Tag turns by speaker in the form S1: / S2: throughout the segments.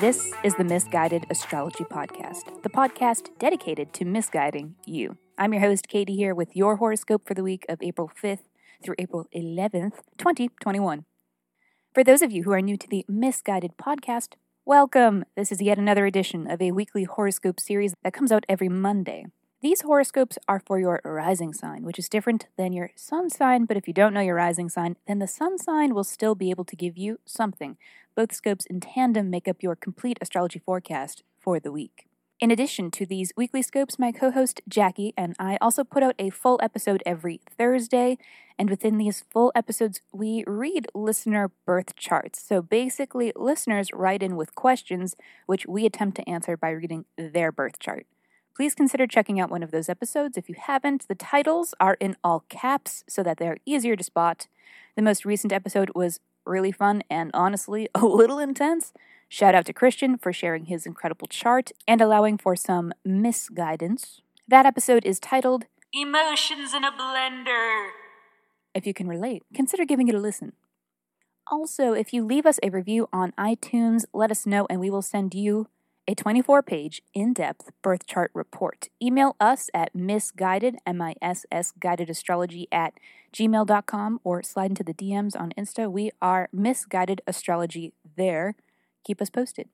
S1: This is the Misguided Astrology Podcast, the podcast dedicated to misguiding you. I'm your host, Katie, here with your horoscope for the week of April 5th through April 11th, 2021. For those of you who are new to the Misguided Podcast, welcome. This is yet another edition of a weekly horoscope series that comes out every Monday. These horoscopes are for your rising sign, which is different than your sun sign, but if you don't know your rising sign, then the sun sign will still be able to give you something. Both scopes in tandem make up your complete astrology forecast for the week. In addition to these weekly scopes, my co host Jackie and I also put out a full episode every Thursday. And within these full episodes, we read listener birth charts. So basically, listeners write in with questions, which we attempt to answer by reading their birth chart. Please consider checking out one of those episodes if you haven't. The titles are in all caps so that they're easier to spot. The most recent episode was really fun and honestly a little intense. Shout out to Christian for sharing his incredible chart and allowing for some misguidance. That episode is titled Emotions in a Blender. If you can relate, consider giving it a listen. Also, if you leave us a review on iTunes, let us know and we will send you a 24 page, in depth birth chart report. Email us at misguided, M I S S, guided astrology at gmail.com or slide into the DMs on Insta. We are misguided astrology there. Keep us posted.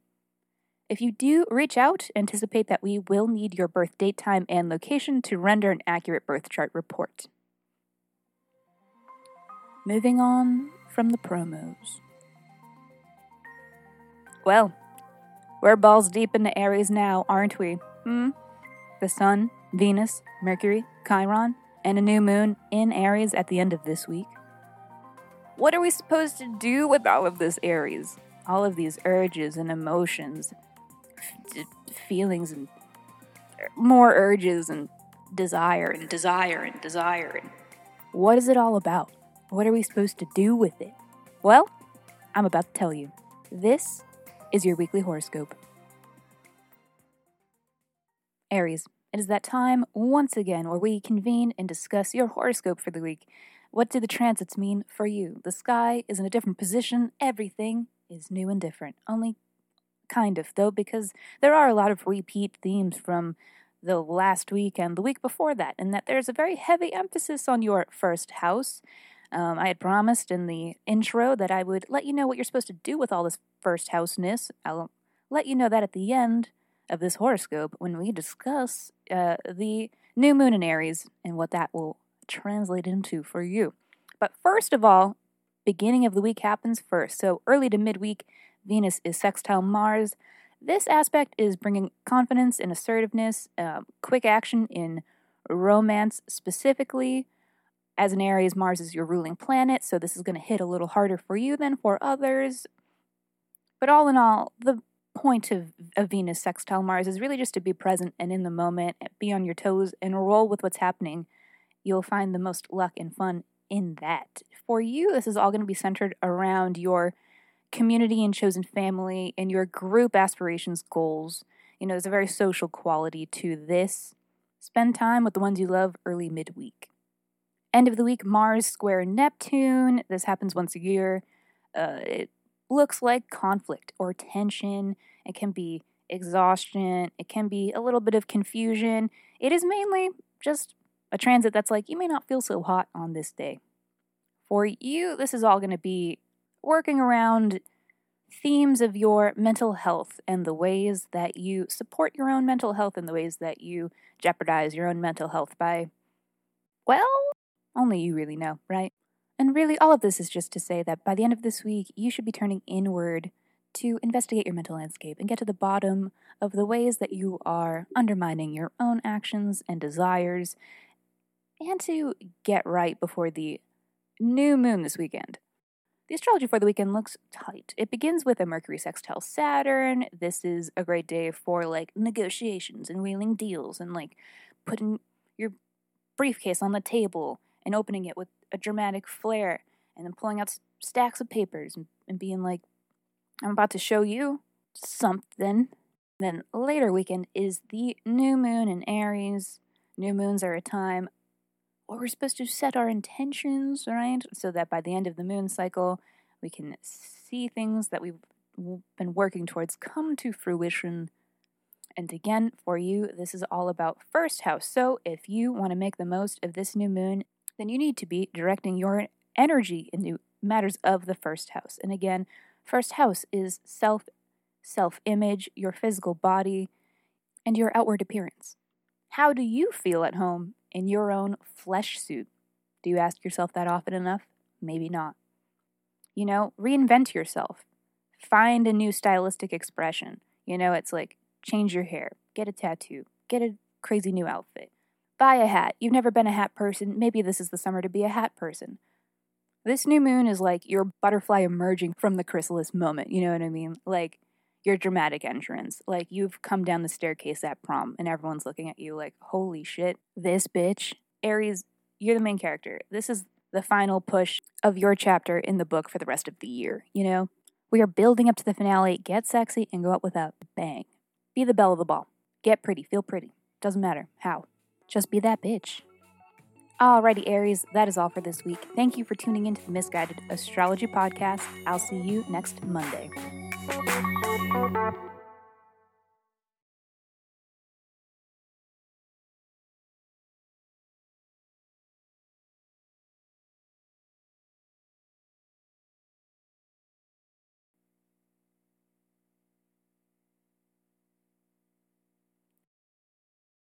S1: If you do reach out, anticipate that we will need your birth date, time, and location to render an accurate birth chart report. Moving on from the promos. Well, we're balls deep into Aries now, aren't we? Hmm? The Sun, Venus, Mercury, Chiron, and a new moon in Aries at the end of this week. What are we supposed to do with all of this Aries? All of these urges and emotions, f- feelings, and more urges and desire and desire and desire. And what is it all about? What are we supposed to do with it? Well, I'm about to tell you. This is your weekly horoscope. Aries, it is that time once again where we convene and discuss your horoscope for the week. What do the transits mean for you? The sky is in a different position, everything is new and different. Only kind of, though, because there are a lot of repeat themes from the last week and the week before that, and that there's a very heavy emphasis on your first house. Um, I had promised in the intro that I would let you know what you're supposed to do with all this first houseness. I'll let you know that at the end of this horoscope when we discuss uh, the new moon in Aries and what that will translate into for you. But first of all, beginning of the week happens first. So early to midweek, Venus is sextile Mars. This aspect is bringing confidence and assertiveness, uh, quick action in romance specifically. As an Aries, Mars is your ruling planet, so this is going to hit a little harder for you than for others. But all in all, the point of, of Venus sextile Mars is really just to be present and in the moment, be on your toes, and roll with what's happening. You'll find the most luck and fun in that. For you, this is all going to be centered around your community and chosen family and your group aspirations, goals. You know, there's a very social quality to this. Spend time with the ones you love early midweek. End of the week, Mars square Neptune. This happens once a year. Uh, it looks like conflict or tension. It can be exhaustion. It can be a little bit of confusion. It is mainly just a transit that's like, you may not feel so hot on this day. For you, this is all going to be working around themes of your mental health and the ways that you support your own mental health and the ways that you jeopardize your own mental health by, well, only you really know, right? And really, all of this is just to say that by the end of this week, you should be turning inward to investigate your mental landscape and get to the bottom of the ways that you are undermining your own actions and desires, and to get right before the new moon this weekend. The astrology for the weekend looks tight. It begins with a Mercury sextile Saturn. This is a great day for like negotiations and wheeling deals and like putting your briefcase on the table and opening it with a dramatic flair and then pulling out stacks of papers and, and being like, I'm about to show you something. Then later weekend is the new moon in Aries. New moons are a time where we're supposed to set our intentions, right? So that by the end of the moon cycle, we can see things that we've been working towards come to fruition. And again, for you, this is all about first house. So if you want to make the most of this new moon, then you need to be directing your energy into matters of the first house. And again, first house is self self image, your physical body, and your outward appearance. How do you feel at home in your own flesh suit? Do you ask yourself that often enough? Maybe not. You know, reinvent yourself. Find a new stylistic expression. You know, it's like change your hair, get a tattoo, get a crazy new outfit, buy a hat. You've never been a hat person. Maybe this is the summer to be a hat person. This new moon is like your butterfly emerging from the chrysalis moment. You know what I mean? Like your dramatic entrance. Like you've come down the staircase at prom and everyone's looking at you like, holy shit, this bitch. Aries, you're the main character. This is the final push of your chapter in the book for the rest of the year, you know? We are building up to the finale. Get sexy and go out with a bang. Be the belle of the ball. Get pretty, feel pretty. Doesn't matter how. Just be that bitch. Alrighty, Aries, that is all for this week. Thank you for tuning into the Misguided Astrology Podcast. I'll see you next Monday.